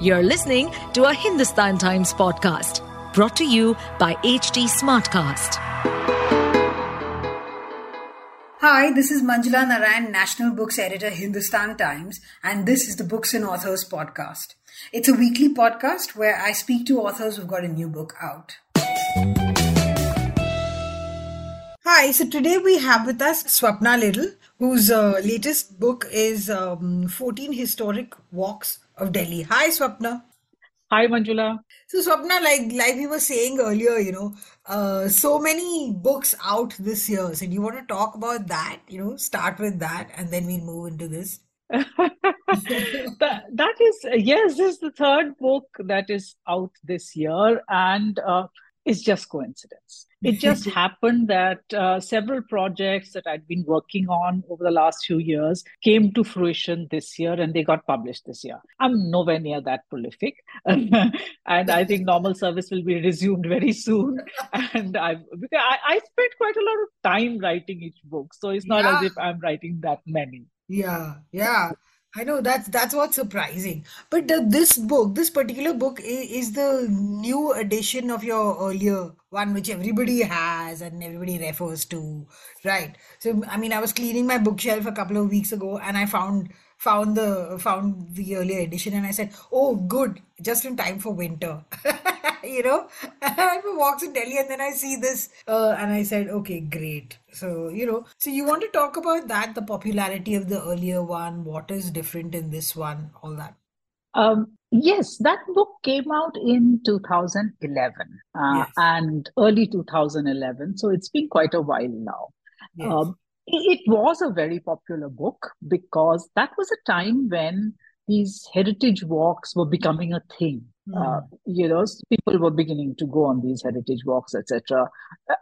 You're listening to a Hindustan Times podcast brought to you by HT Smartcast. Hi, this is Manjula Narayan, National Books Editor, Hindustan Times, and this is the Books and Authors podcast. It's a weekly podcast where I speak to authors who've got a new book out. Hi, so today we have with us Swapna Liddle, whose uh, latest book is um, 14 Historic Walks of Delhi. Hi, Swapna. Hi, Manjula. So, Swapna, like like we were saying earlier, you know, uh, so many books out this year. So, do you want to talk about that? You know, start with that, and then we'll move into this. that, that is yes, this is the third book that is out this year, and uh, it's just coincidence. It just happened that uh, several projects that I'd been working on over the last few years came to fruition this year and they got published this year. I'm nowhere near that prolific. and I think normal service will be resumed very soon. And I've, I, I spent quite a lot of time writing each book. So it's not yeah. as if I'm writing that many. Yeah, yeah. I know that's that's what's surprising. But the, this book, this particular book, is, is the new edition of your earlier one, which everybody has and everybody refers to, right? So, I mean, I was cleaning my bookshelf a couple of weeks ago, and I found found the found the earlier edition, and I said, "Oh, good, just in time for winter." you know, I walks in Delhi and then I see this uh, and I said, okay, great. So, you know, so you want to talk about that, the popularity of the earlier one, what is different in this one, all that. Um, yes, that book came out in 2011 uh, yes. and early 2011. So it's been quite a while now. Yes. Um, it, it was a very popular book because that was a time when these heritage walks were becoming a thing. Mm. Uh, you know, people were beginning to go on these heritage walks, etc.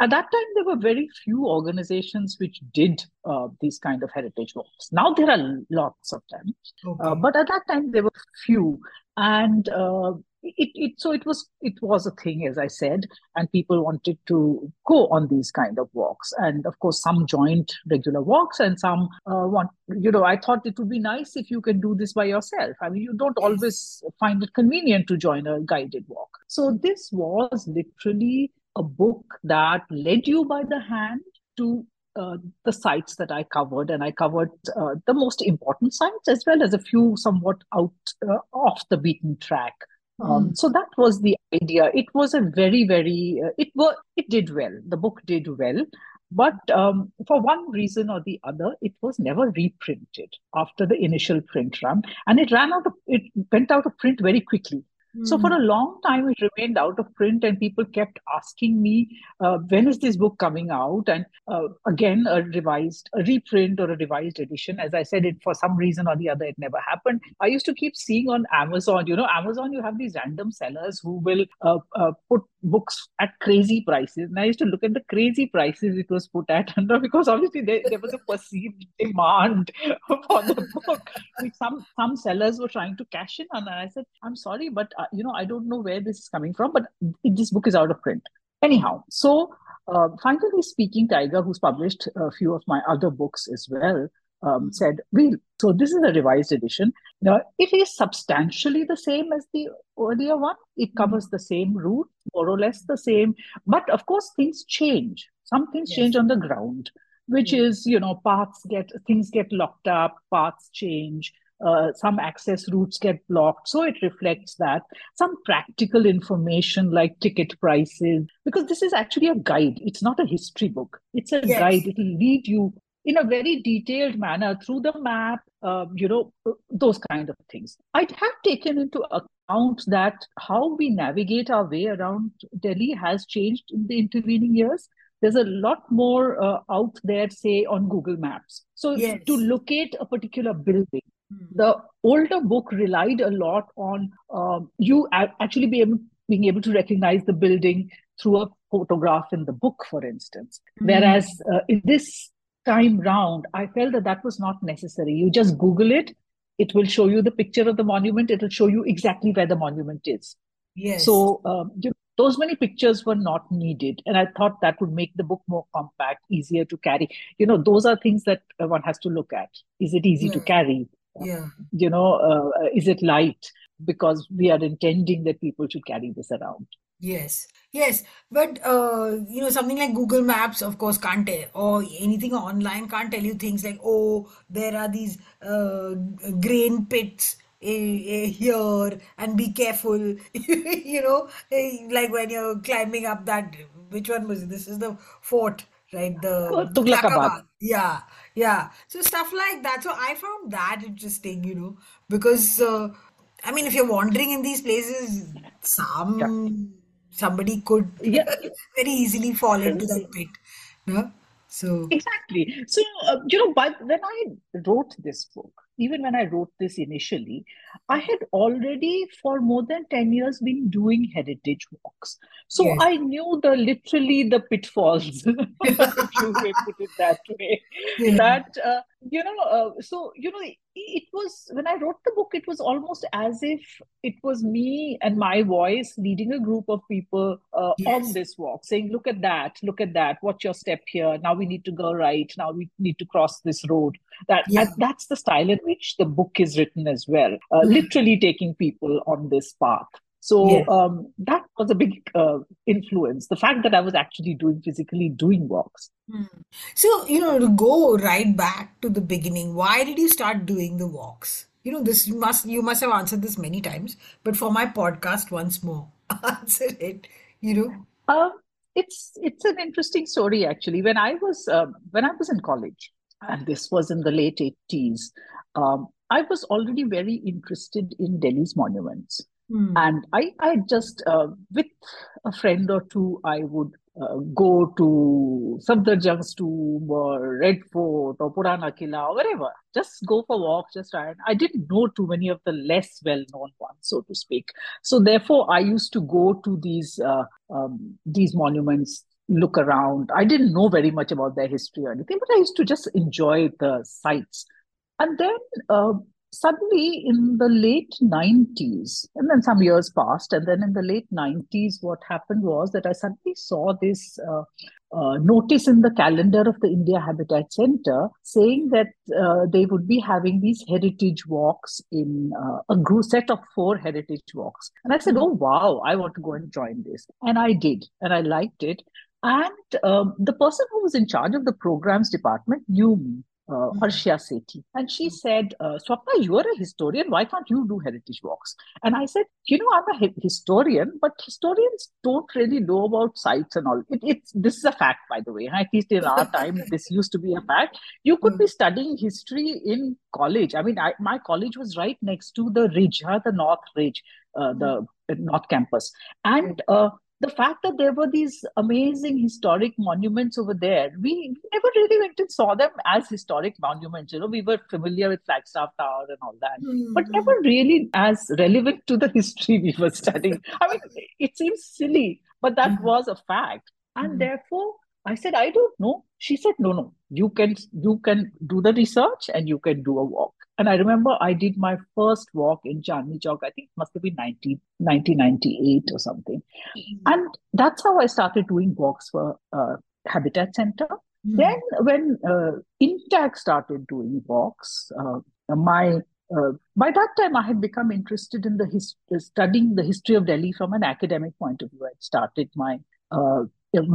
At that time, there were very few organizations which did uh, these kind of heritage walks. Now there are lots of them, okay. uh, but at that time there were few, and uh, it, it so it was it was a thing as i said and people wanted to go on these kind of walks. And of course some joined regular walks and some uh, want you know i thought it would be nice if you can do this by yourself. I mean you don't always find it convenient to join a guided walk. So this was literally a book that led you by the hand to uh, the sites that I covered, and I covered uh, the most important sites as well as a few somewhat out uh, off the beaten track um, hmm. so that was the idea. It was a very, very uh, it was it did well. The book did well, but um, for one reason or the other, it was never reprinted after the initial print run, and it ran out of it went out of print very quickly. So for hmm. a long time, it remained out of print, and people kept asking me, uh, "When is this book coming out?" And uh, again, a revised, a reprint or a revised edition. As I said, it for some reason or the other, it never happened. I used to keep seeing on Amazon. You know, Amazon, you have these random sellers who will uh, uh put books at crazy prices. And I used to look at the crazy prices it was put at, because obviously there, there was a perceived demand for the book, which some some sellers were trying to cash in on. And I said, "I'm sorry, but." You know, I don't know where this is coming from, but it, this book is out of print. Anyhow, so uh, finally Speaking Tiger, who's published a few of my other books as well, um, said, "Well, so this is a revised edition. Now, it is substantially the same as the earlier one. It hmm. covers the same route, more or less the same, but of course, things change. Some things yes. change on the ground, which yes. is, you know, paths get things get locked up, paths change." Uh, some access routes get blocked. So it reflects that. Some practical information like ticket prices, because this is actually a guide. It's not a history book, it's a yes. guide. It will lead you in a very detailed manner through the map, uh, you know, those kind of things. I'd have taken into account that how we navigate our way around Delhi has changed in the intervening years. There's a lot more uh, out there, say, on Google Maps. So yes. to locate a particular building. The older book relied a lot on um, you actually be able, being able to recognize the building through a photograph in the book, for instance. Mm. Whereas uh, in this time round, I felt that that was not necessary. You just Google it, it will show you the picture of the monument, it will show you exactly where the monument is. Yes. So um, you, those many pictures were not needed. And I thought that would make the book more compact, easier to carry. You know, those are things that one has to look at. Is it easy to carry? Yeah you know uh, is it light because we are intending that people should carry this around. Yes, yes, but uh, you know, something like Google Maps, of course, can't tell, or anything online can't tell you things like, oh, there are these uh, grain pits uh, here, and be careful. you know, eh, like when you're climbing up that, which one was it? This is the fort, right? The Tughlakabad. Yeah, yeah. So stuff like that. So I found that interesting, you know, because uh, I mean, if you're wandering in these places, some somebody could Yeah. very easily fall into that pit. No? So, Exactly. So, uh, you know, but when I wrote this book, even when I wrote this initially, I had already for more than 10 years been doing heritage walks. So yes. I knew the literally the pitfalls, if you may put it that way. Yeah. That, uh, you know, uh, so, you know, it, it was when I wrote the book, it was almost as if it was me and my voice leading a group of people uh, Yes. on this walk, saying, Look at that, look at that, what's your step here? Now we need to go right, now we need to cross this road. That Yeah. that's the style in which the book is written as well, uh, Mm. literally taking people on this path. So um, that was a big uh, influence. The fact that I was actually doing physically doing walks. Hmm. So, you know, to go right back to the beginning, why did you start doing the walks? You know, this you must you must have answered this many times, but for my podcast once more, answer it, you know. Um, it's it's an interesting story actually. When I was um, when I was in college, and this was in the late 80s, um, I was already very interested in Delhi's monuments. Hmm. And I, I just, uh, with a friend or two, I would uh, go to Safdarjung's tomb or Red Fort or Purana Killa or wherever. Just go for walks, just try. And I didn't know too many of the less well-known ones, so to speak. So therefore, I used to go to these uh, um, these monuments, look around. I didn't know very much about their history or anything, but I used to just enjoy the sights. And then uh, suddenly in the late 90s, and then some years passed, and then in the late 90s, what happened was that I suddenly saw this uh, uh, notice in the calendar of the India Habitat Center saying that uh, they would be having these heritage walks in uh, a group set of four heritage walks. And I said, Oh, wow, I want to go and join this. And I did, and I liked it. And um, the person who was in charge of the programs department knew me uh, Arshia Sethi. And she said, uh, Swapna, you are a historian. Why can't you do heritage walks? And I said, you know, I'm a hi- historian, but historians don't really know about sites and all. It, it's this is a fact, by the way. At least in our time, this used to be a fact. You could be studying history in college. I mean, I, my college was right next to the ridge, huh, the North Ridge, uh, the North Campus. And uh, the fact that there were these amazing historic monuments over there, we never really went and saw them as historic monuments. You know, we were familiar with Flagstaff Tower and all that, but Hmm. never really as relevant to the history we were studying. I mean, it seems silly, but that Mhm. was a fact. And Mhm. therefore, I said, I don't know. She said, no, no, you can you can do the research and you can do a walk. And I remember I did my first walk in Chandni Chowk. I think it must have been 19, 1998 or something. And that's how I started doing walks for uh, Habitat Center. Hmm. Then, when uh, INTACH started doing walks, uh, my uh, by that time I had become interested in the his- studying the history of Delhi from an academic point of view. I started my uh,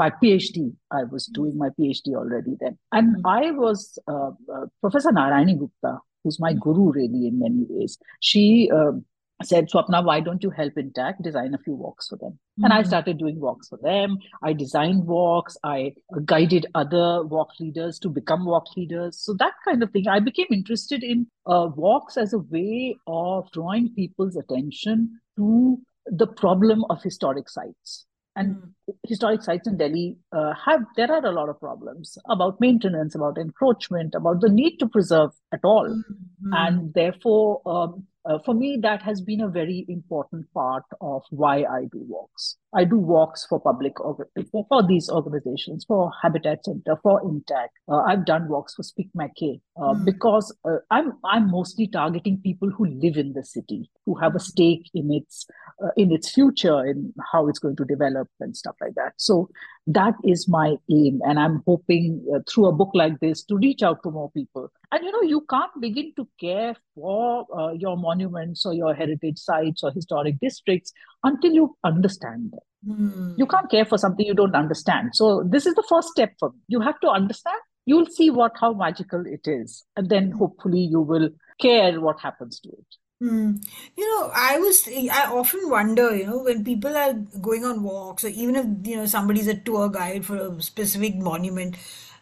my PhD. I was doing my PhD already then, and Hmm. I was uh, uh, Professor Narayani Gupta, who's my guru really in many ways. She um said, Swapna, why don't you help INTACH design a few walks for them? And I Hmm. started doing walks for them. I designed walks. I guided other walk leaders to become walk leaders. So that kind of thing. I became interested in uh, walks as a way of drawing people's attention to the problem of historic sites. And Hmm. Historic sites in Delhi uh, have, there are a lot of problems about maintenance, about encroachment, about the need to preserve at all. Hmm. And therefore, um, uh, for me, that has been a very important part of why I do walks. I do walks for public for, for these organizations, for Habitat Center, for INTACH. Uh, I've done walks for SPIC MACAY uh, Mm. because uh, I'm I'm mostly targeting people who live in the city, who have a stake in its uh, in its future, in how it's going to develop and stuff like that. So that is my aim, and I'm hoping uh, through a book like this to reach out to more people. And you know, you can't begin to care for uh, your monuments or your heritage sites or historic districts until you understand them. Mm. You can't care for something you don't understand. So this is the first step for me. You have to understand. You'll see what how magical it is, and then hopefully you will care what happens to it. Mm. You know, I was, I often wonder, you know, when people are going on walks, or even if, you know, somebody's a tour guide for a specific monument,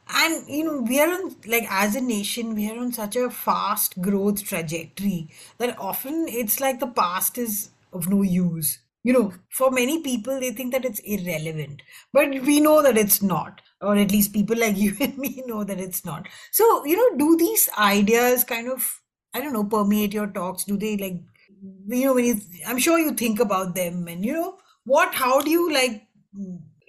and, you know, we are on, like, as a nation, we are on such a fast growth trajectory that often it's like the past is of no use. You know, for many people, they think that it's irrelevant, but we know that it's not, or at least people like you and me know that it's not. So, you know, do these ideas kind of I don't know, permeate your talks? Do they like, you know, when you, I'm sure you think about them and, you know, what, how do you like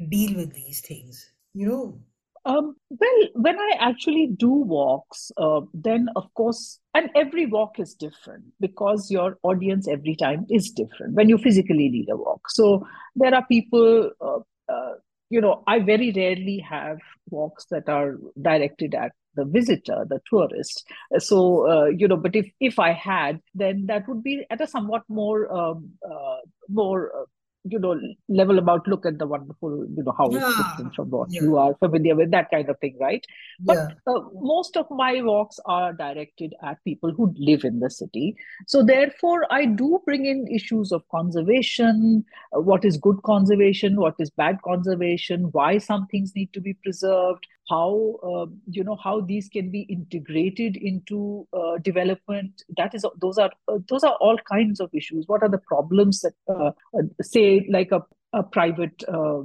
deal with these things? You know, um, well, when I actually do walks, uh, then of course, and every walk is different because your audience every time is different when you physically lead a walk. So there are people, uh, uh, you know, I very rarely have walks that are directed at the visitor, the tourist. So, uh, you know, but if if I had, then that would be at a somewhat more um, uh, more uh, you know level about look at the wonderful you know how yeah. it's different from what yeah. you are familiar with that kind of thing right but yeah. uh, most of my walks are directed at people who live in the city so therefore i do bring in issues of conservation uh, what is good conservation what is bad conservation why some things need to be preserved how uh, you know how these can be integrated into uh, development. That is those are uh, those are all kinds of issues. What are the problems that uh, uh, say like a, a private uh,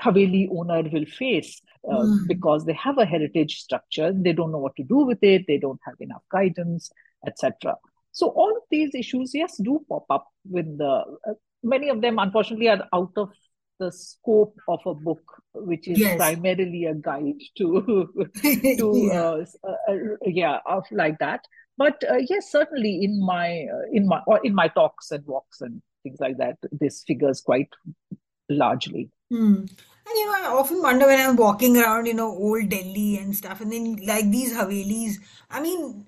haveli owner will face mm. because they have a heritage structure they don't know what to do with it they don't have enough guidance etc so all of these issues yes do pop up with the many of them unfortunately are out of the scope of a book, which is yes. primarily a guide to to yeah. Uh, uh, yeah of like that. But uh, yes, certainly in my uh, in my or in my talks and walks and things like that, this figures quite largely. Mm. And you know, I often wonder when I'm walking around, you know, old Delhi and stuff, and then like these Havelis. I mean,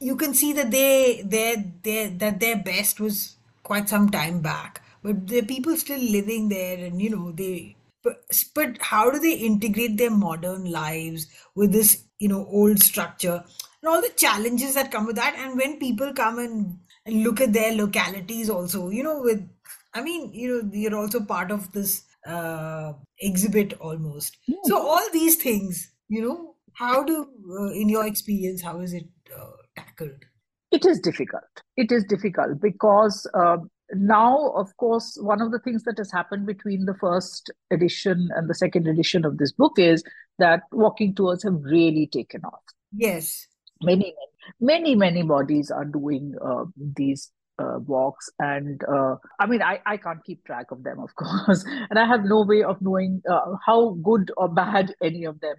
you can see that they, they, they, that their best was quite some time back but there are people still living there and you know they but, but how do they integrate their modern lives with this you know old structure and all the challenges that come with that? And when people come and, and look at their localities also you know with i mean you know you're also part of this uh, exhibit almost. Yeah. so all these things you know how do uh, in your experience how is it uh, tackled? It is difficult. It is difficult because uh, now, of course, one of the things that has happened between the first edition and the second edition of this book is that walking tours have really taken off. Yes. Many, many, many bodies are doing uh, these uh, walks and uh, i mean I, I can't keep track of them of course and i have no way of knowing uh, how good or bad any of them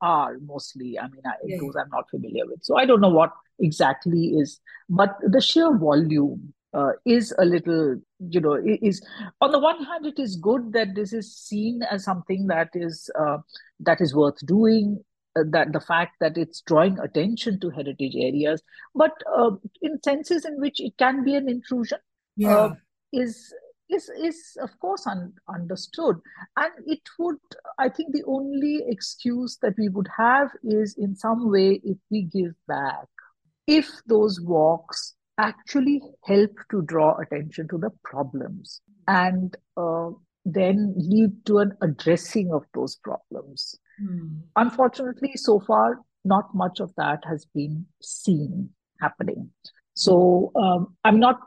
are mostly i mean I, yeah. those i'm not familiar with so i don't know what exactly is but the sheer volume uh, is a little, you know, is on the one hand, it is good that this is seen as something that is uh, that is worth doing. Uh, that the fact that it's drawing attention to heritage areas, but uh, in senses in which it can be an intrusion, yeah. Uh, is is is of course un- understood and it would i think the only excuse that we would have is in some way if we give back if those walks actually help to draw attention to the problems and uh, then lead to an addressing of those problems. Mm. Unfortunately, so far, not much of that has been seen happening. So um, I'm not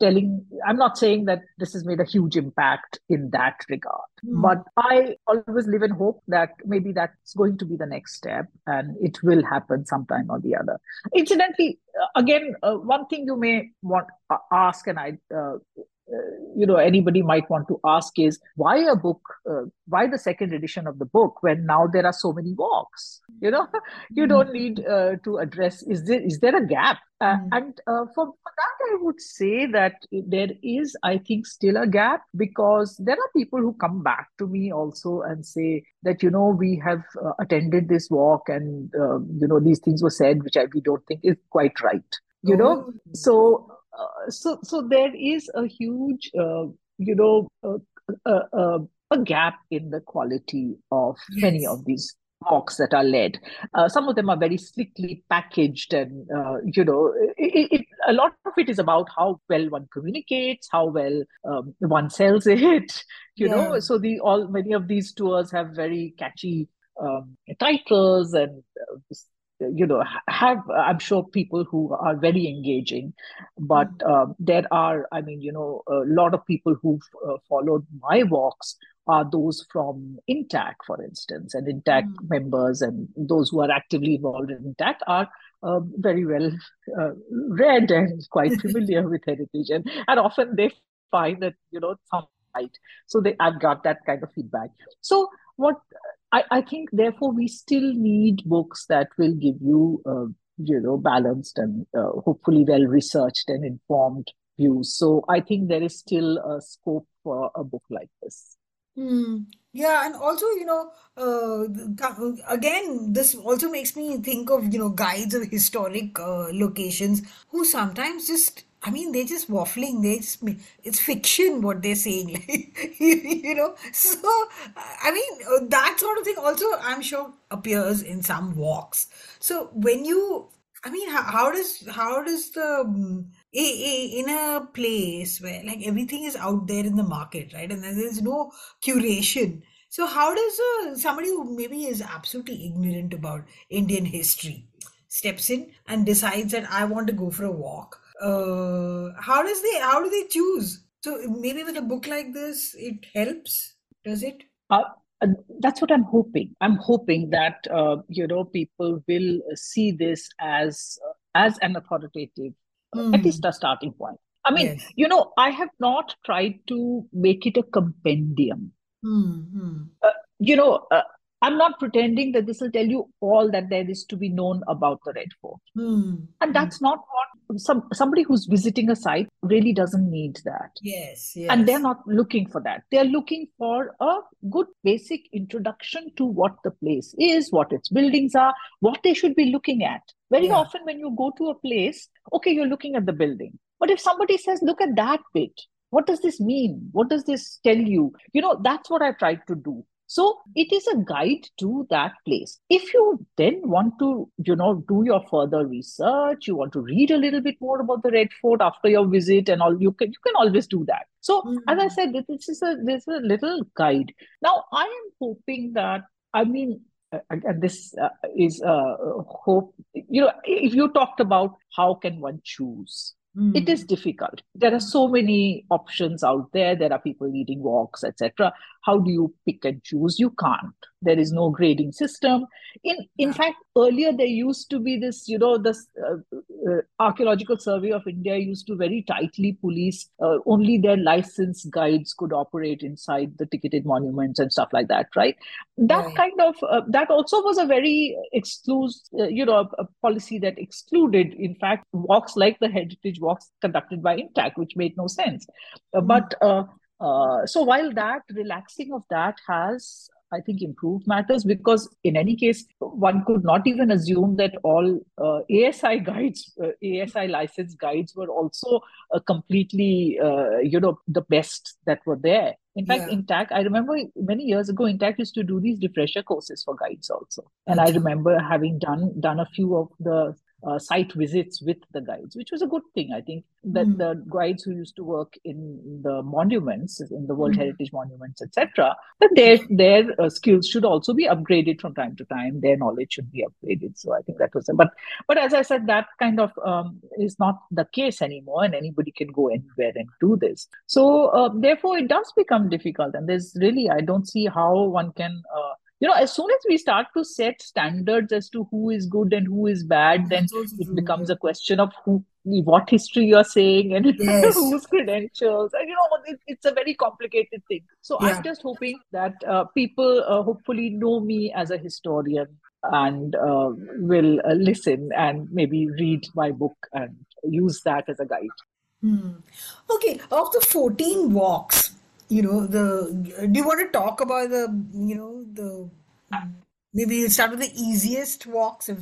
telling, I'm not saying that this has made a huge impact in that regard, mm. but I always live in hope that maybe that's going to be the next step and it will happen sometime or the other. Incidentally, uh, again, uh, one thing you may want uh, ask, and I uh, you know anybody might want to ask is why a book uh, why the second edition of the book when now there are so many walks you know you don't mm-hmm. need uh, to address is there is there a gap uh, mm. and uh, for, for, that i would say that there is i think still a gap because there are people who come back to me also and say that you know we have uh, attended this walk and um, you know these things were said which I, we don't think is quite right you know oh. so uh, so so there is a huge uh, you know uh, uh, a gap in the quality of yes. many of these walks that are led. Uh, some of them are very slickly packaged, and uh, you know, it, it, a lot of it is about how well one communicates, how well um, one sells it. You yeah. know, so the all many of these tours have very catchy um, titles and uh, you know have i'm sure people who are very engaging but mm-hmm. there are i mean you know a lot of people who've uh, followed my walks are those from INTACH for instance and INTACH mm. members and those who are actively involved in INTACH are uh, very well uh, read and quite familiar with heritage and, and often they find that you know some right so they i've got that kind of feedback so what I, I think therefore we still need books that will give you uh, you know balanced and uh, hopefully well researched and informed views so i think there is still a scope for a book like this Hmm. Yeah, and also, you know, uh, again, this also makes me think of, you know, guides of historic uh, locations who sometimes just I mean, they're just waffling. They just, it's fiction what they're saying, like you, know. So, I mean, uh, that sort of thing also, I'm sure, appears in some walks. So, when you, I mean, how, how does how does the um, in a place where like everything is out there in the market, right, and there's no curation. So, how does uh, somebody who maybe is absolutely ignorant about Indian history steps in and decides that I want to go for a walk? Uh, how does they how do they choose so maybe with a book like this it helps does it uh, uh, that's what i'm hoping i'm hoping that uh, you know people will see this as uh, as an authoritative mm. at least hmm. a starting point i mean yes. you know i have not tried to make it a compendium mm-hmm. you know I'm not pretending that this will tell you all that there is to be known about the Red Fort. Mm. And that's not what some somebody who's visiting a site really doesn't need that. Yes, yes. And they're not looking for that. They're looking for a good basic introduction to what the place is, what its buildings are, what they should be looking at. Very yeah. often when you go to a place, okay, you're looking at the building. But if somebody says, look at that bit, what does this mean? What does this tell you? You know, that's what I tried to do. So it is a guide to that place. If you then want to, you know, do your further research, you want to read a little bit more about the Red Fort after your visit and all, you can you can always do that. So mm-hmm. as I said, this is a this is a little guide. Now I am hoping that I mean and this uh, is a hope you know if you talked about how can one choose Mm. It is hmm. difficult. There are so many options out there. There are people leading walks, etc. How do you pick and choose? You can't. There is no grading system. In in fact, earlier there used to be this. You know, this uh, uh, archaeological survey of India used to very tightly police. Uh, only their licensed guides could operate inside the ticketed monuments and stuff like that. Right. That right. kind of uh, that also was a very exclusive. Uh, you know, a, a policy that excluded, in fact, walks like the heritage walks conducted by INTACH, which made no sense. Mm-hmm. But uh, so while that relaxing of that has I think improved matters because in any case, one could not even assume that all uh, ASI guides, uh, ASI license guides were also uh, completely, uh, you know, the best that were there. In fact, yeah. INTACH, I remember many years ago, INTACH used to do these refresher courses for guides also. And I remember having done done a few of the uh, site visits with the guides, which was a good thing. I think that mm. the guides who used to work in the monuments, in the World mm. Heritage monuments, etc., that their their uh, skills should also be upgraded from time to time. Their knowledge should be upgraded. So I think that was, a but but as I said, that kind of um, is not the case anymore, and anybody can go anywhere and do this. So uh, therefore, it does become difficult, and there's really I don't see how one can uh, you know as soon as we start to set standards as to who is good and who is bad then it becomes a question of who what history you're saying and yes. whose credentials. And, you know, it, it's a very complicated thing. So yeah. I'm just hoping that uh, people uh, hopefully know me as a historian and uh, will uh, listen and maybe read my book and use that as a guide. Hmm. Okay, of the 14 walks, you know, the do you want to talk about the, you know, the maybe start with the easiest walks if,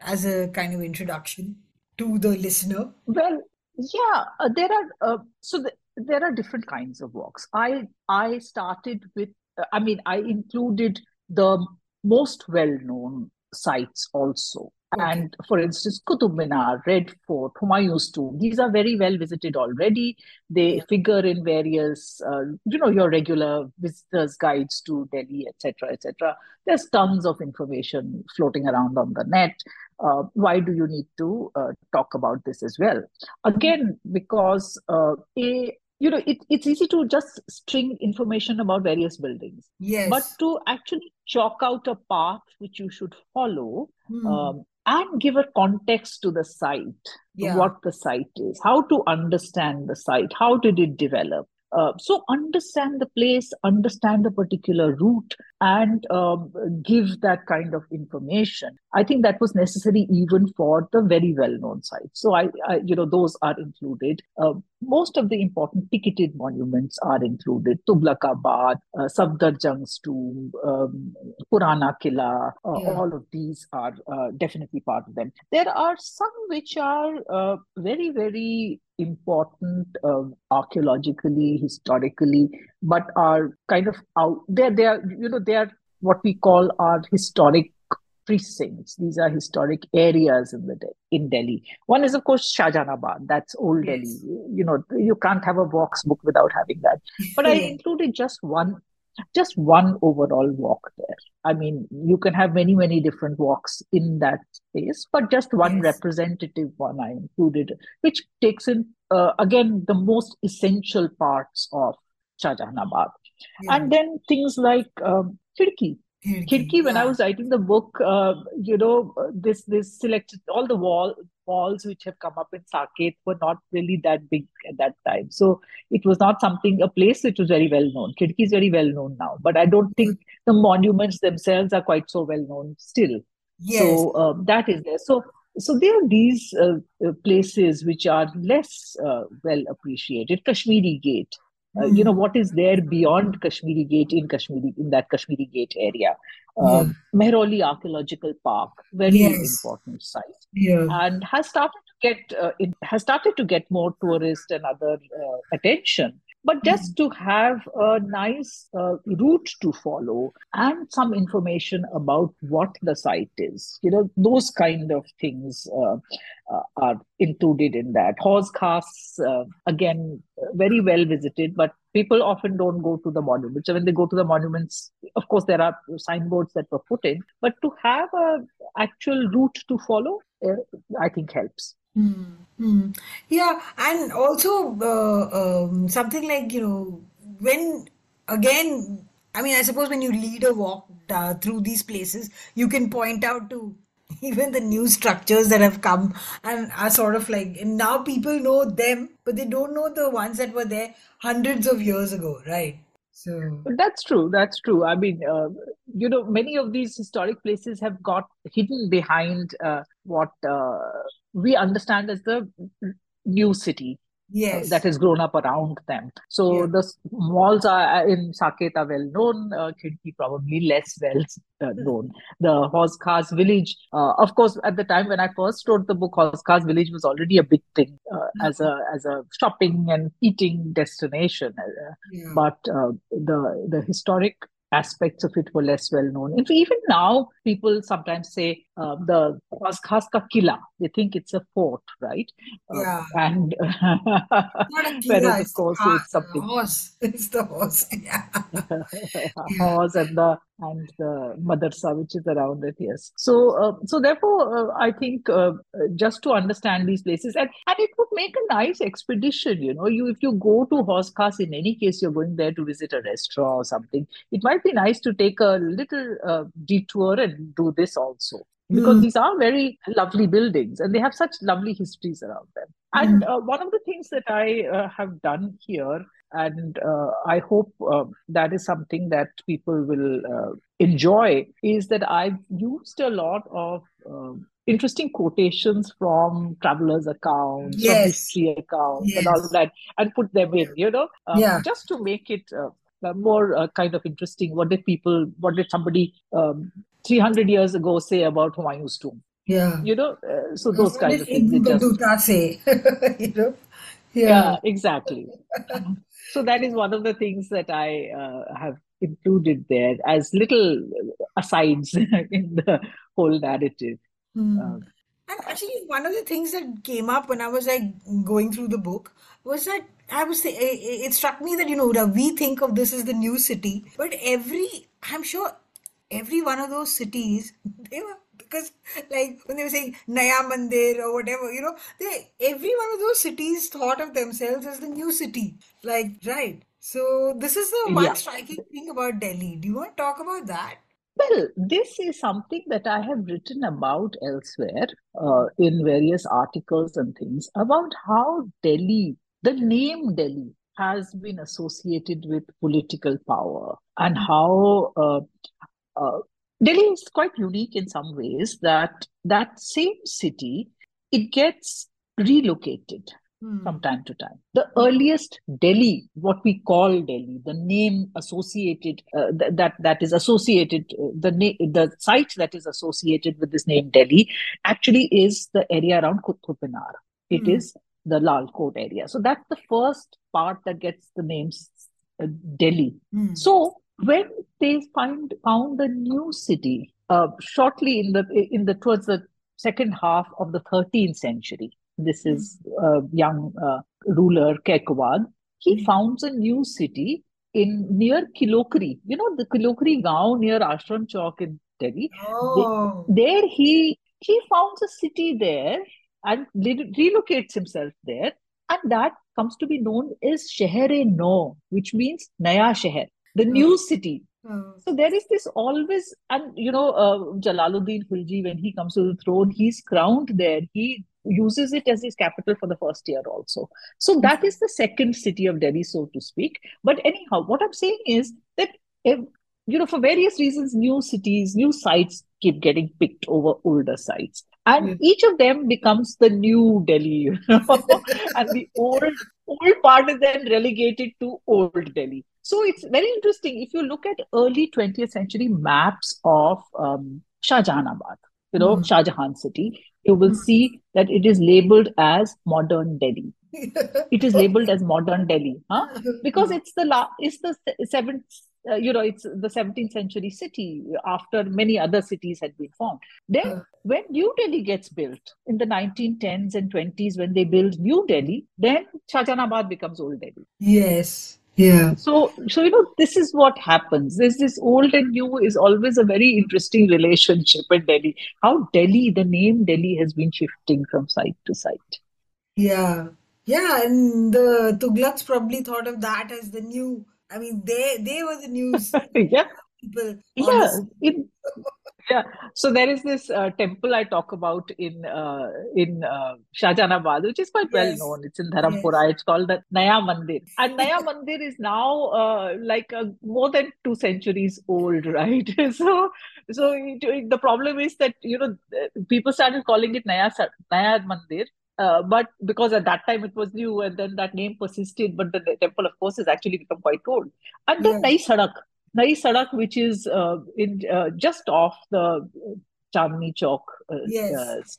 as a kind of introduction to the listener? Well, yeah, uh, there are uh, so the, there are different kinds of walks. I I started with, uh, I mean, I included the most well-known sites also. And for instance, Qutub Minar, Red Fort, Humayun's tomb, these are very well visited already. They figure in various, uh, you know, your regular visitors' guides to Delhi, etc., etc. There's tons of information floating around on the net. Uh, why do you need to uh, talk about this as well? Again, because uh, a you know it, it's easy to just string information about various buildings yes but to actually chalk out a path which you should follow hmm. um, and give a context to the site yeah. what the site is how to understand the site how did it develop uh, so understand the place, understand the particular route, and um, give that kind of information. I think that was necessary even for the very well-known sites. So I, I you know, those are included. Uh, most of the important ticketed monuments are included. Tughlaqabad, uh, Safdarjung's tomb, um, Purana Killa, uh, yeah. all of these are uh, definitely part of them. There are some which are uh, very, very important uh, archaeologically, historically, but are kind of out there. They are, you know, they are what we call our historic precincts. These are historic areas in the in Delhi. One is, of course, Shahjahanabad. That's old yes. Delhi. You know, you can't have a box book without having that. But I included just one just one overall walk there. I mean, you can have many, many different walks in that space, but just one yes. representative one I included, which takes in, uh, again, the most essential parts of Shahjahanabad. Yeah. And then things like um, Khidki. Khidki, when yeah. I was writing the book, uh, you know, this this selected all the wall walls which have come up in Saket were not really that big at that time. So it was not something, a place which was very well known. Khidki is very well known now, but I don't think the monuments themselves are quite so well known still. Yes. So um, that is there. So so there are these uh, uh, places which are less uh, well appreciated. Kashmiri Gate. Uh, mm. You know what is there beyond Kashmiri Gate in Kashmiri in that Kashmiri Gate area. Uh, Mehrauli Archaeological Park, very yes. important site, yeah. and has started to get uh, it has started to get more tourist and other uh, attention but just to have a nice uh, route to follow and some information about what the site is. You know those kind of things uh, uh, are included in that. Hauz Khas uh, again very well visited but people often don't go to the monuments so when they go to the monuments of course there are signboards that were put in but to have a actual route to follow uh, i think helps Hmm. Yeah, and also uh, um, something like, you know, when again, I mean, I suppose when you lead a walk uh, through these places, you can point out to even the new structures that have come and are sort of like, and now people know them, but they don't know the ones that were there hundreds of years ago, right? So that's true. That's true. I mean, uh, you know, many of these historic places have got hidden behind uh, what uh, we understand as the new city uh, yes. that has grown up around them. So yeah. the malls are uh, in Saket are well known, uh, Khidki probably less well uh, known. The Hauz Khas village, uh, of course, at the time when I first wrote the book, Hauz Khas village was already a big thing uh, mm-hmm. as a as a shopping and eating destination. Yeah. But the the historic aspects of it were less well known. If even now, people sometimes say uh, the Khas ka Killa, they think it's a fort, right? Uh, yeah. Uh, and whereas, of course, it's, it's something. Horse. It's the horse. Yeah. horse and the and the madrasa which is around it yes. So uh, so therefore uh, i think uh, just to understand these places and and it would make a nice expedition you know. You if you go to Hauz Khas in any case you're going there to visit a restaurant or something it might be nice to take a little uh, detour and do this also. Because mm. these are very lovely buildings and they have such lovely histories around them. And uh, one of the things that I uh, have done here, and uh, I hope uh, that is something that people will uh, enjoy, is that I've used a lot of um, interesting quotations from travelers' accounts, yes. from history accounts, yes. and all that, and put them in, you know, um, yeah. just to make it uh, more kind of interesting. What did people, what did somebody um, 300 years ago say about Humayun's tomb? Yeah. You know, uh, so those kinds of things. Just... say, you know? Yeah, yeah exactly. So that is one of the things that I uh, have included there as little asides in the whole narrative. Hmm. Um, and actually, one of the things that came up when I was like going through the book was that I was it, it struck me that you know we think of this as the new city, but every I'm sure every one of those cities they were because like when they were saying Naya Mandir or whatever, you know, they every one of those cities thought of themselves as the new city. Like, right. So this is the one yeah. striking thing about Delhi. Do you want to talk about that? Well, this is something that I have written about elsewhere uh, in various articles and things about how Delhi, the name Delhi, has been associated with political power and how uh, uh, Delhi is quite unique in some ways that that same city it gets relocated hmm. from time to time. The earliest Delhi, what we call Delhi, the name associated uh, th- that that is associated uh, the na- the site that is associated with this name Delhi actually is the area around Minar. It hmm. is the Lal Kot area. So that's the first part that gets the names uh, Delhi. Hmm. So when they find found a new city uh, shortly in the in the towards the second half of the 13th century this is a young uh, ruler Kaiqubad. He mm-hmm. founds a new city in near Kilokri. You know the Kilokri Gaon near Ashram Chowk in Delhi. Oh. there he he founds a city there and relocates himself there, and that comes to be known as Sheher-e-No, which means Naya Sheher the mm. new city. Mm. So there is this always, and you know, uh, Jalaluddin Khilji, when he comes to the throne, he's crowned there. He uses it as his capital for the first year also. So that is the second city of Delhi, so to speak. But anyhow, what I'm saying is that, if, you know, for various reasons, new cities, new sites keep getting picked over older sites. And mm. each of them becomes the new Delhi, you know? and the old old part is then relegated to old Delhi. So it's very interesting. If you look at early 20th century maps of um, Shahjahanabad, you know, mm. Shah Jahan city, you will mm. see that it is labeled as modern Delhi. it is labeled as modern Delhi, huh? Because it's the la- it's the seventh, uh, you know, it's the 17th century city after many other cities had been formed. Then, uh. when New Delhi gets built in the 1910s and 20s, when they build New Delhi, then Shahjahanabad becomes Old Delhi. Yes. Yeah. So, so you know, this is what happens. There's this old and new is always a very interesting relationship in Delhi. How Delhi, the name Delhi, has been shifting from site to site. Yeah, yeah, and the Tughlaqs probably thought of that as the new. I mean, they they were the news yeah. people. Yeah, it, yeah. So there is this uh, temple i talk about in uh, in uh, shahjahanabad which is quite yes. well known. It's in dharampura yes. it's called the naya mandir. And naya mandir is now uh, like a, more than two centuries old right? So so it, it, the problem is that you know people started calling it naya naya mandir uh, but because at that time it was new and then that name persisted but the, the temple of course has actually become quite old. And then yeah. Nai Sadak Nai Sadak, which is uh, in uh, just off the Chandni Chowk, uh, yes.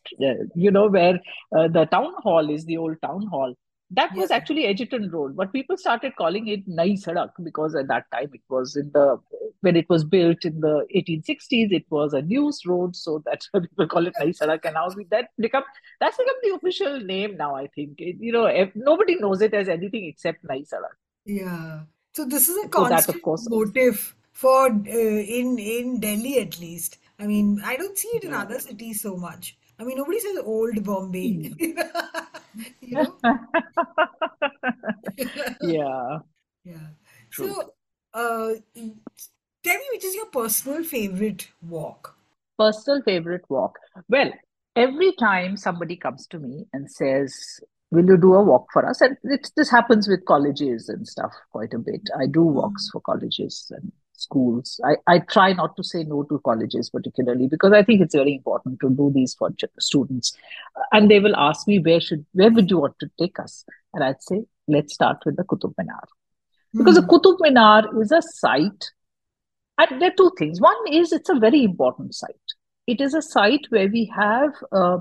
You know, where uh, the town hall is, the old town hall. That yes. was actually Egerton Road, but people started calling it Nai Sadak because at that time it was in the when it was built in the 1860s, it was a news road, so that's why people call it Nai Sadak. And now that become that's become the official name now. I think it, you know if, nobody knows it as anything except Nai Sadak. Yeah. So this is a constant so that, of course, motive for uh, in in Delhi at least. I mean, I don't see it in other cities so much. I mean, nobody says old Bombay. Hmm. you know? yeah. Yeah. True. So, uh, tell me, which is your personal favorite walk? Personal favorite walk. Well, every time somebody comes to me and says, will you do a walk for us? And it, this happens with colleges and stuff quite a bit. I do hmm. walks for colleges and schools. I, I try not to say no to colleges particularly because I think it's very important to do these for students. And they will ask me where should where would you want to take us? And I'd say let's start with the Qutub Minar because mm. the Qutub Minar is a site. And there are two things. One is it's a very important site. It is a site where we have uh,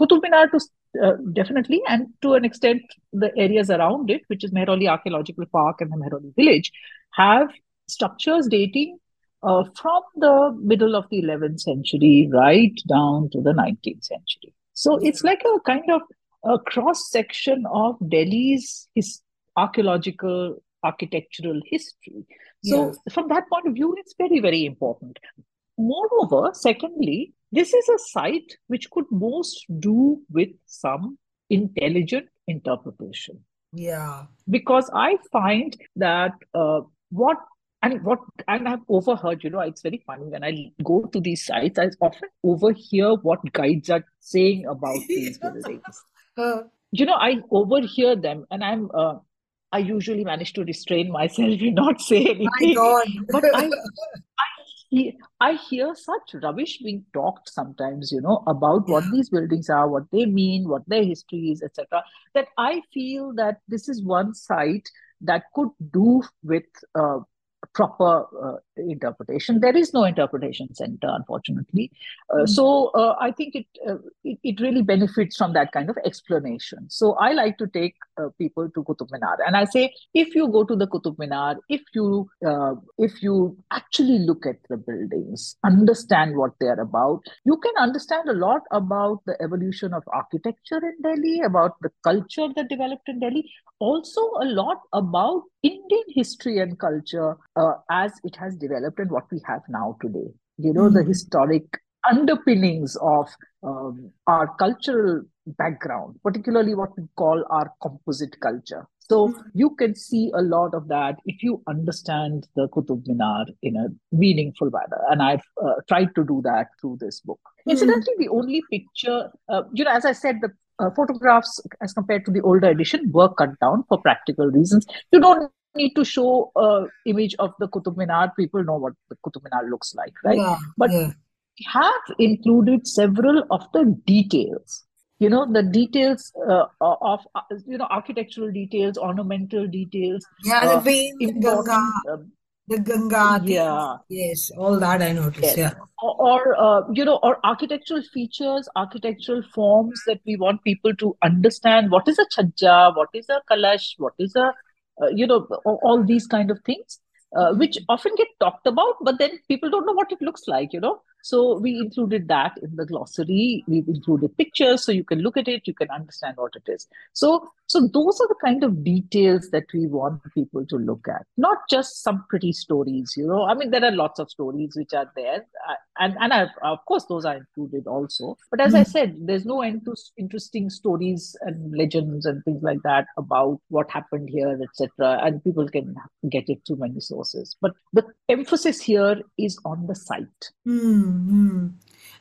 Qutub Minar to uh, definitely, and to an extent, the areas around it, which is Mehrauli Archaeological Park and the Mehrauli Village, have structures dating uh, from the middle of the 11th century right down to the 19th century. So it's like a kind of a cross section of Delhi's his archaeological architectural history. So yes. from that point of view, it's very, very important. Moreover, secondly, this is a site which could most do with some intelligent interpretation. Yeah. Because I find that uh, what and what and I've overheard, you know, it's very funny when I go to these sites, I often overhear what guides are saying about these buildings. Uh, you know, I overhear them, and I'm uh, I usually manage to restrain myself and not say anything. but I, I, I hear such rubbish being talked sometimes, you know, about what these buildings are, what they mean, what their history is, etc. That I feel that this is one site that could do with uh, proper uh, interpretation. There is no interpretation center, unfortunately. Uh, mm-hmm. So uh, I think it, uh, it, it really benefits from that kind of explanation. So I like to take uh, people to Qutub Minar, and I say if you go to the Qutub Minar, if you uh, if you actually look at the buildings, understand what they are about, you can understand a lot about the evolution of architecture in Delhi, about the culture that developed in Delhi, also a lot about Indian history and culture as it has developed and what we have now today. You know, mm-hmm. the historic underpinnings of um, our cultural background, particularly what we call our composite culture. So mm-hmm. you can see a lot of that if you understand the Qutub Minar in a meaningful manner. And I've uh, tried to do that through this book. Mm-hmm. Incidentally, the only picture, uh, you know, as I said, the uh, photographs as compared to the older edition were cut down for practical reasons. You don't need to show a image of the Qutub Minar. People know what the Qutub Minar looks like, right? Yeah, but yeah. we have included several of the details. You know, the details uh, of, uh, you know, architectural details, ornamental details. Yeah, the uh, vein, Ganga. Uh, the Ganga. Yeah. Yes, all that I noticed. Yes. Yeah. Or, or uh, you know, or architectural features, architectural forms that we want people to understand. What is a chhajja? What is a kalash? What is a uh, you know, all, all, these kind of things, uh, which often get talked about, but then people don't know what it looks like, you know. So we included that in the glossary. We've included pictures so you can look at it, you can understand what it is. So so those are the kind of details that we want people to look at, not just some pretty stories. You know, I mean, there are lots of stories which are there, uh, and and I, of course those are included also. But as mm. I hmm. said, there's no end to interesting stories and legends and things like that about what happened here, etc. And people can get it through many sources. But the emphasis here is on the site. Mm-hmm.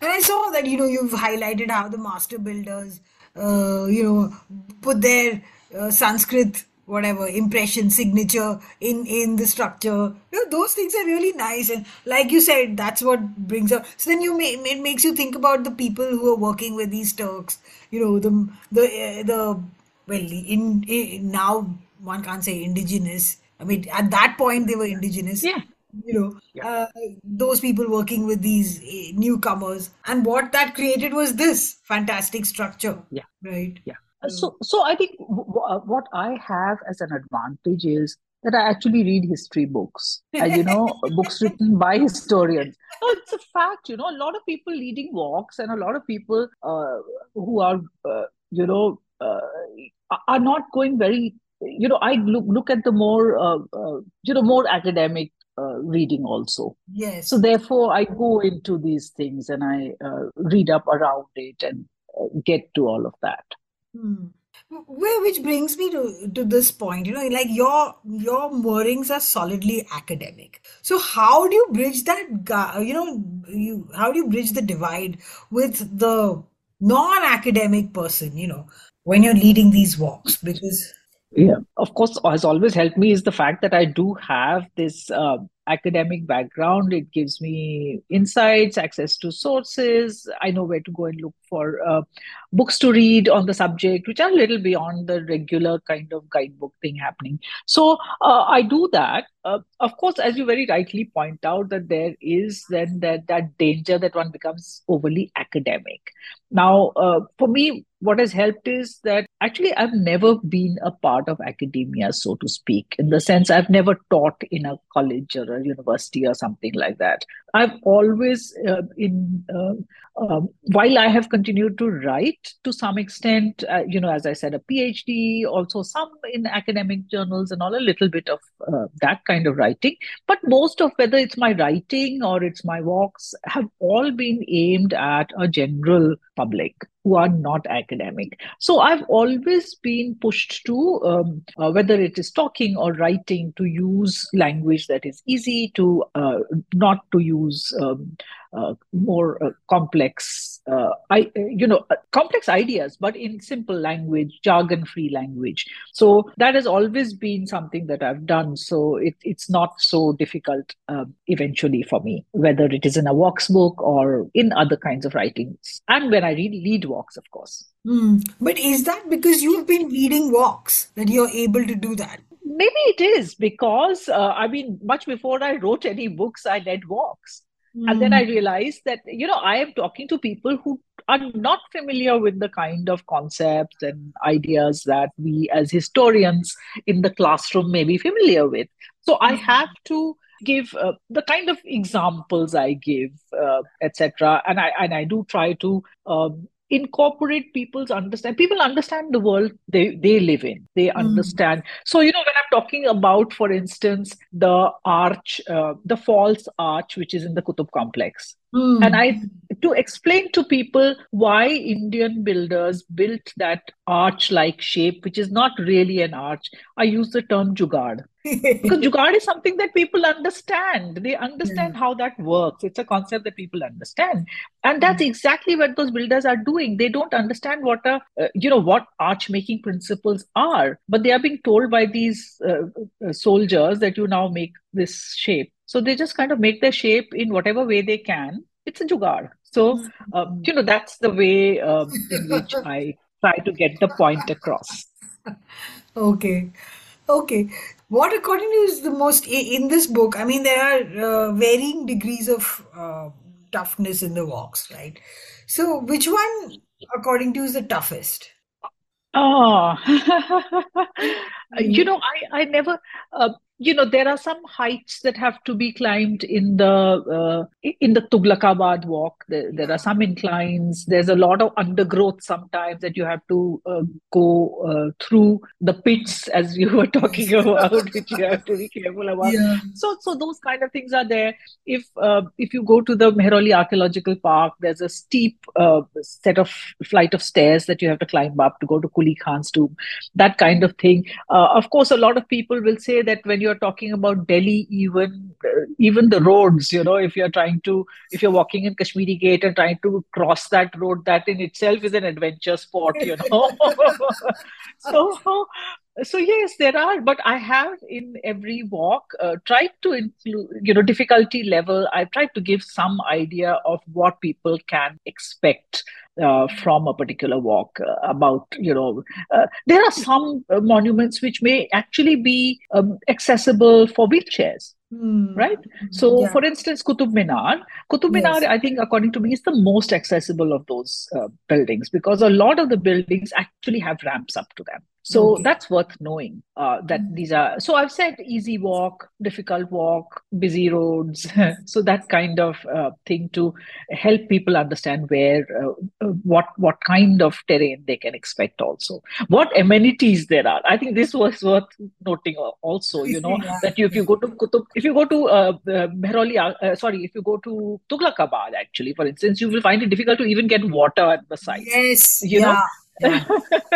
And I saw that you know you've highlighted how the master builders uh, you know, put their uh, Sanskrit whatever impression signature in in the structure. You know those things are really nice. And like you said that's what brings out so then you may it makes you think about the people who are working with these turks. You know the the uh, the well in, in now one can't say indigenous. I mean at that point they were indigenous. Yeah you know yeah. uh, those people working with these uh, newcomers. And what that created was this fantastic structure yeah. right? Yeah. So so i think w- uh, what i have as an advantage is that i actually read history books. Uh, you know books written by historians. No, it's a fact you know a lot of people leading walks and a lot of people uh, who are uh, you know are not going very you know i look look at the more you know more academic uh, reading also. Yes. So therefore, I go into these things and I uh, read up around it and uh, get to all of that. Hmm. Well, which brings me to to this point. You know, like your your moorings are solidly academic. So how do you bridge that? You know, you how do you bridge the divide with the non-academic person, you know, when you're leading these walks? Because yeah, of course, has always helped me is the fact that I do have this uh, academic background. It gives me insights, access to sources. I know where to go and look for uh, books to read on the subject, which are a little beyond the regular kind of guidebook thing happening. So uh, I do that. Uh, of course, as you very rightly point out, that there is then that that danger that one becomes overly academic. Now, uh, for me, what has helped is that actually I've never been a part of academia, so to speak, in the sense I've never taught in a college or a university or something like that. I've always, uh, in uh, um, while I have continued to write to some extent, uh, you know, as I said, a PhD, also some in academic journals and all, a little bit of uh, that kind of writing. But most of whether it's my writing or it's my walks have all been aimed at a general public who are not academic. So I've always been pushed to, um, uh, whether it is talking or writing, to use language that is easy to, uh, not to use um, uh, more uh, complex, uh, I, you know, uh, complex ideas, but in simple language, jargon-free language. So that has always been something that I've done. So it, it's not so difficult um, eventually for me, whether it is in a walks book or in other kinds of writings, and when I read lead walks, of course. Mm. But is that because you've been reading walks that you're able to do that? Maybe it is because, uh, I mean, much before I wrote any books, I led walks. Mm. And then I hmm. realized that, you know, I am talking to people who are not familiar with the kind of concepts and ideas that we as historians in the classroom may be familiar with. So I hmm. have to give uh, the kind of examples I give, uh, etc. And I and I do try to um, incorporate people's understand people understand the world they they live in they mm. understand so you know when i'm talking about for instance the arch uh, the false arch which is in the Qutub complex mm. and i to explain to people why indian builders built that arch like shape which is not really an arch i use the term jugaad. because jugaad is something that people understand they understand yeah. how that works it's a concept that people understand and that's mm. exactly what those builders are doing they don't understand what a uh, you know what arch making principles are but they are being told by these uh, uh, soldiers that you now make this shape so they just kind of make their shape in whatever way they can it's a jugaad so um, you know that's the way um, in which i try to get the point across okay okay what, according to you, is the most in this book? I mean, there are uh, varying degrees of uh, toughness in the walks, right? So, which one, according to you, is the toughest? Oh, you know, I I never. Uh, you know there are some heights that have to be climbed in the uh, in the Tughlakabad walk. There, there, are some inclines. There's a lot of undergrowth sometimes that you have to uh, go uh, through the pits, as you were talking about, which you have to be careful about. Yeah. So, so those kind of things are there. If uh, if you go to the Mehrauli Archaeological Park, there's a steep uh, set of flight of stairs that you have to climb up to go to Kuli Khan's tomb. That kind of thing. Uh, of course, a lot of people will say that when you're talking about Delhi, even even the roads, you know, if you're trying to, if you're walking in Kashmiri Gate and trying to cross that road, that in itself is an adventure sport, you know. so, so yes, there are, but I have in every walk uh, tried to include, you know, difficulty level. I've tried to give some idea of what people can expect uh, from a particular walk uh, about you know uh, there are some monuments which may actually be um, accessible for wheelchairs. Right. So, yeah. for instance, Qutub Minar, Qutub Minar, yes. I think, according to me, is the most accessible of those uh, buildings because a lot of the buildings actually have ramps up to them. So okay. that's worth knowing uh, that mm-hmm. these are. So I've said easy walk, difficult walk, busy roads. so that kind of uh, thing to help people understand where, uh, uh, what what kind of terrain they can expect. Also, what amenities there are. I think this was worth noting. Also, you know yeah. that you, if you go to Qutub, if you go to uh, uh Mehrauli, uh, sorry, if you go to Tughlakabad, actually, for instance, you will find it difficult to even get water at the site. Yes, you yeah. know yeah.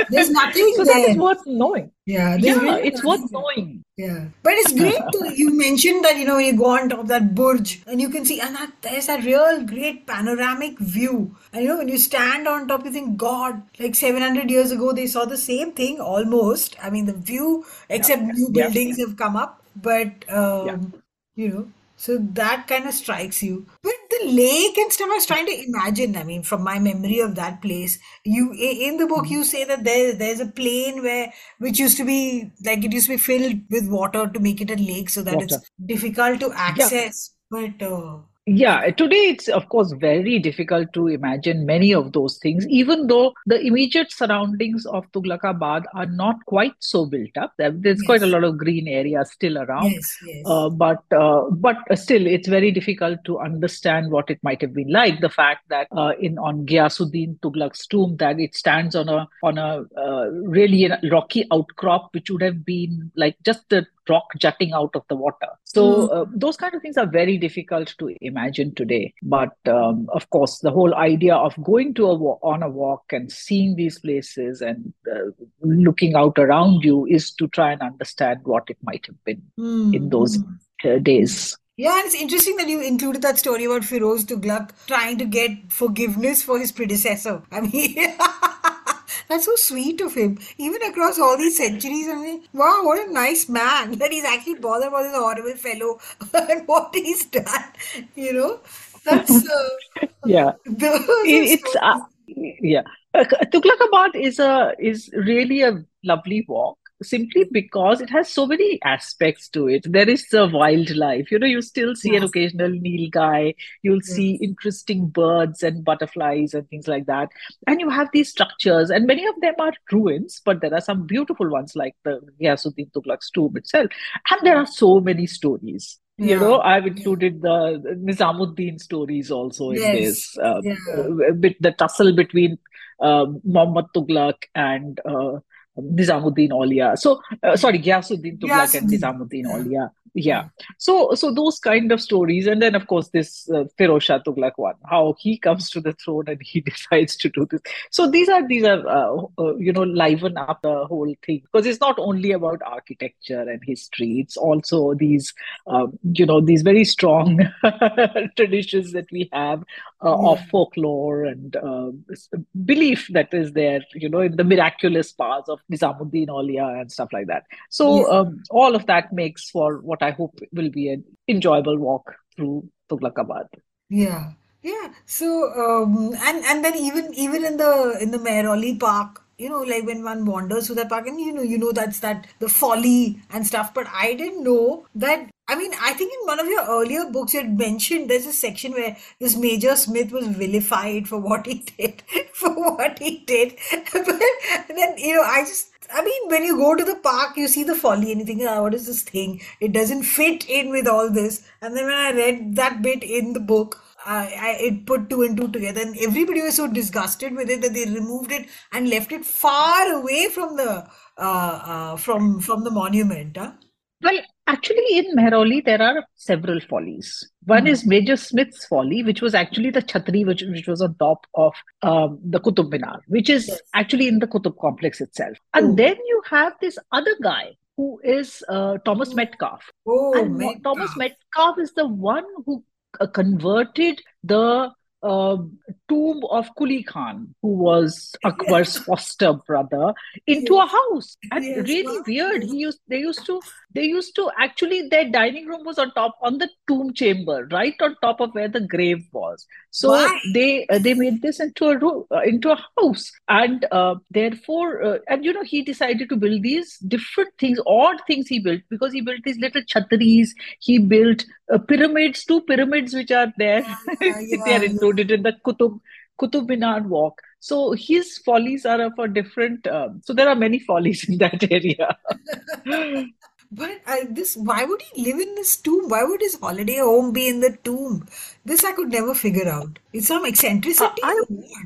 There's nothing so there. that is worth knowing. Yeah, yeah really it's worth knowing. Yeah, but it's great to you mentioned that you know you go on top of that Burj and you can see and that there's a real great panoramic view. And you know when you stand on top, you think, God, like 700 years ago they saw the same thing almost. I mean the view, except yeah. new buildings have come up, but um, yeah. you know so that kind of strikes you. But the lake and stuff, I was trying to imagine. I mean, from my memory of that place, you in the book you say that there there's a plain where which used to be like it used to be filled with water to make it a lake, so that water. it's difficult to access. Yeah. But uh, yeah, today it's of course very difficult to imagine many of those things, even though the immediate surroundings of Tughlakabad are not quite so built up. There's yes. quite a lot of green areas still around, yes, yes. Uh, but uh, but still it's very difficult to understand what it might have been like. The fact that uh, in on Ghiyasuddin Tughlaq's tomb that it stands on a on a uh, really rocky outcrop, which would have been like just the rock jutting out of the water. So mm. uh, those kind of things are very difficult to imagine today. But um, of course, the whole idea of going to a walk, on a walk and seeing these places and uh, looking out around you is to try and understand what it might have been mm. in those hmm. uh, days. Yeah, and it's interesting that you included that story about Firoz Tughlaq trying to get forgiveness for his predecessor. I mean, That's so sweet of him. Even across all these centuries, I mean, wow, what a nice man that he's actually bothered about this horrible fellow and what he's done. You know, that's uh, yeah. it's so uh, yeah. Uh, Tughlakabad is a is really a lovely walk simply because it has so many aspects to it. There is the wildlife. You know, you still see yes. an occasional nilgai. You'll yes. see interesting birds and butterflies and things like that. And you have these structures, and many of them are ruins, but there are some beautiful ones like the Ghiyasuddin Tughlaq's tomb itself. And there are so many stories. Yeah. You know, I've included the Nizamuddin stories also in this. Uh, yeah. uh, bit the tussle between uh, Muhammad Tughlaq and uh, Nizamuddin Auliya. So, uh, sorry, Ghiyasuddin Tughlaq and Nizamuddin Auliya yeah. So so those kind of stories and then of course this uh, Firoz Shah Tughlaq one how he comes to the throne and he decides to do this. So these are these are uh, uh, you know liven up the whole thing. Because it's not only about architecture and history. It's also these um, you know these very strong traditions that we have uh, yeah. of folklore and uh, belief that is there you know in the miraculous powers of Nizamuddin Auliya and stuff like that. So um, all of that makes for what what I hope will be an enjoyable walk through Tughlakabad. Yeah, yeah. So um, and and then even even in the in the Mehrauli Park, you know, like when one wanders through that park, and you know, you know that's that the folly and stuff. But I didn't know that. I mean, I think in one of your earlier books you had mentioned there's a section where this Major Smith was vilified for what he did, for what he did. but then you know, I just I mean, when you go to the park, you see the folly and you think, oh, what is this thing? It doesn't fit in with all this. And then when I read that bit in the book, I, I, it put two and two together, and everybody was so disgusted with it that they removed it and left it far away from the uh, uh, from from the monument. Huh? Well, actually, in Mehrauli, there are several follies. One mm-hmm. is Major Smith's folly, which was actually the chhatri, which, which was on top of um, the Qutub Minar, which is yes. actually in the Qutub complex itself. And then you have this other guy who is uh, Thomas Metcalfe. Oh, and Metcalfe. Thomas Metcalfe is the one who uh, converted the uh, tomb of Kuli Khan, who was Akbar's foster brother, into yes. a house. And yes, really weird. He used they used to they used to actually their dining room was on top on the tomb chamber, right on top of where the grave was. So Why? they uh, they made this into a room uh, into a house, and uh, therefore uh, and you know he decided to build these different things, odd things he built because he built these little chhatris. He built uh, pyramids, two pyramids which are there. Yeah, yeah, they are included in the Qutub Qutub Minar walk. So his follies are of a different. Um, so there are many follies in that area. But I, this, why would he live in this tomb? Why would his holiday home be in the tomb? This I could never figure out. It's some eccentricity. Uh,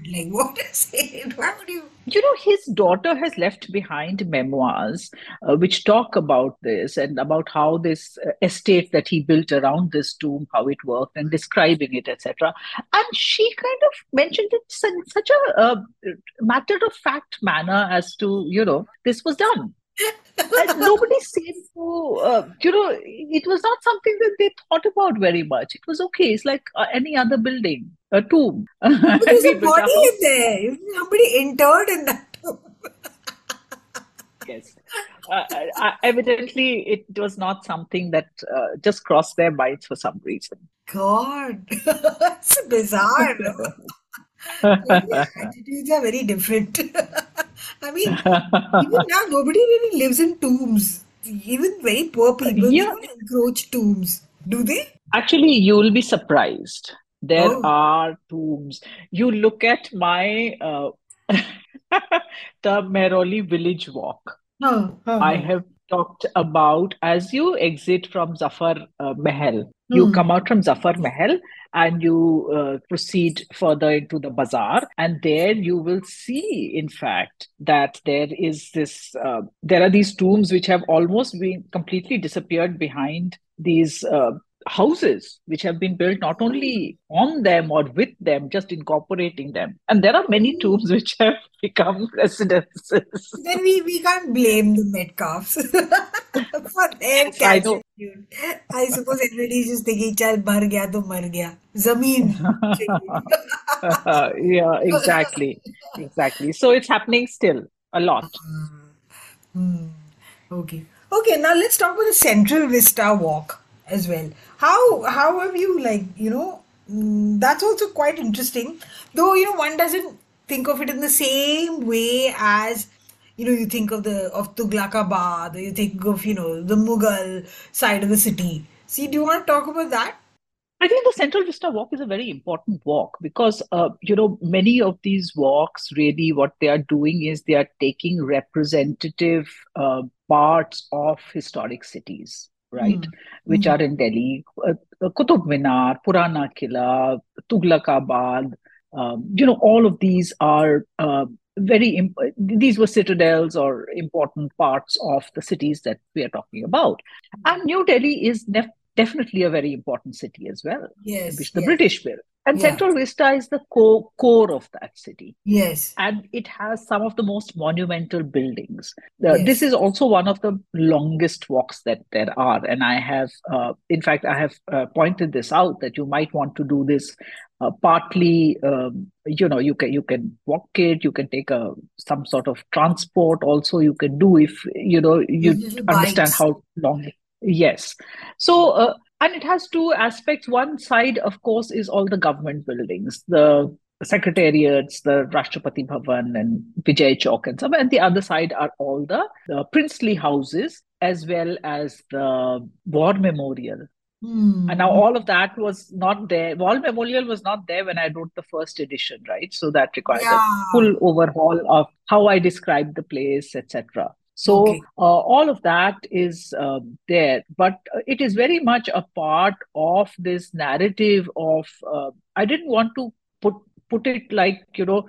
like what is it? Why would you? You know, his daughter has left behind memoirs uh, which talk about this and about how this uh, estate that he built around this tomb, how it worked, and describing it, etc. And she kind of mentioned it in such a uh, matter of fact manner as to you know this was done and nobody seemed to uh, you know, it was not something that they thought about very much. It was okay. It's like uh, any other building, a tomb. But there's a body in there. Somebody interred in that tomb. yes. Uh, uh, evidently, it was not something that uh, just crossed their minds for some reason. God, it's bizarre. attitudes are very different. I mean, even now, nobody really lives in tombs. Even very poor people yeah. don't encroach tombs, do they? Actually, you will be surprised. There oh. are tombs. You look at my uh, the Mehrauli village walk. Oh, oh, I have talked about as you exit from Zafar uh, Mahal. You mm. come out from Zafar Mahal and you uh, proceed further into the bazaar and there you will see in fact that there is this uh, there are these tombs which have almost been completely disappeared behind these uh, houses which have been built not only on them or with them, just incorporating them. And there are many hmm. tombs which have become residences. Then we, we can't blame the Metcalfes for their catching I, I suppose everybody is just thinking, chal mar gaya to mar gaya. Zameen. yeah, exactly. Exactly. So it's happening still a lot. Hmm. Okay. Okay, now let's talk about the Central Vista Walk as well. How how have you like you know mm, that's also quite interesting. Though you know one doesn't think of it in the same way as you know you think of the of Tughlaqabad you think of you know the Mughal side of the city. See, do you want to talk about that? I think the Central Vista Walk is a very important walk because, uh, you know, many of these walks really what they are doing is they are taking representative uh, parts of historic cities right, mm. which mm. are in Delhi. Uh, Qutub Minar, Purana Kila, Tughlaqabad, um, you know, all of these are uh, very, imp- these were citadels or important parts of the cities that we are talking about. And New Delhi is nef- definitely a very important city as well, yes, which the yes. British built. And yeah. Central Vista is the core, core of that city. Yes. And it has some of the most monumental buildings. Uh, yes. This is also one of the longest walks that there are. And I have, uh, in fact, I have uh, pointed this out that you might want to do this uh, partly, um, you know, you can you can walk it, you can take a some sort of transport. Also, you can do if you know you understand how long. Yes. So uh, and it has two aspects. One side, of course, is all the government buildings, the secretariats, the Rashtrapati Bhavan and Vijay Chowk and some. And the other side are all the, the princely houses as well as the war memorial. Hmm. And now all of that was not there. War Memorial was not there when I wrote the first edition, right? So that required yeah. a full overhaul of how I described the place, etc. So okay. uh, all of that is uh, there, but it is very much a part of this narrative of. Uh, I didn't want to put put it like you know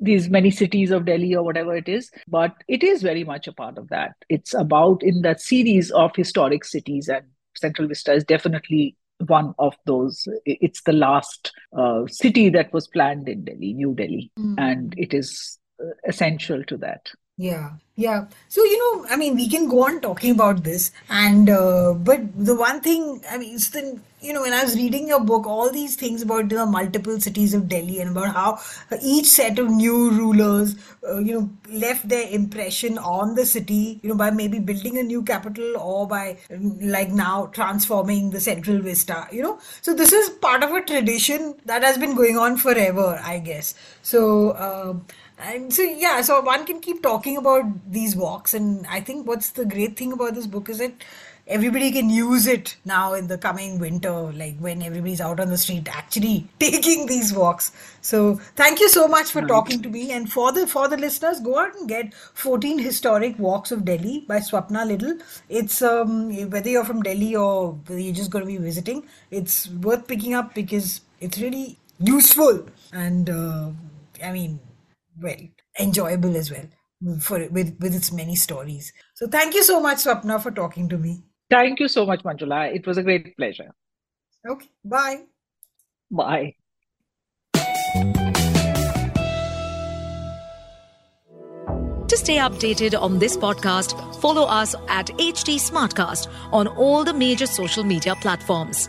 these many cities of Delhi or whatever it is, but it is very much a part of that. It's about in that series of historic cities, and Central Vista is definitely one of those. It's the last uh, city that was planned in Delhi, New Delhi, mm. and it is uh, essential to that. Yeah, yeah. So, you know, I mean, we can go on talking about this, and uh, but the one thing, I mean, it's the you know, when I was reading your book, all these things about the multiple cities of Delhi and about how each set of new rulers, uh, you know, left their impression on the city, you know, by maybe building a new capital or by like now transforming the Central Vista, you know. So this is part of a tradition that has been going on forever, I guess. So. Uh, and so yeah so one can keep talking about these walks. And i think what's the great thing about this book is that everybody can use it now in the coming winter like when everybody's out on the street actually taking these walks. So thank you so much for talking to me. And for the for the listeners go out and get 14 historic walks of delhi by Swapna Liddle. It's um whether you're from delhi or whether you're just going to be visiting it's worth picking up because it's really useful. And uh, i mean well enjoyable as well for with with its many stories. So thank you so much, Swapna, for talking to me. Thank you so much, Manjula. It was a great pleasure. Okay, bye. Bye. To stay updated on this podcast, follow us at HT Smartcast on all the major social media platforms.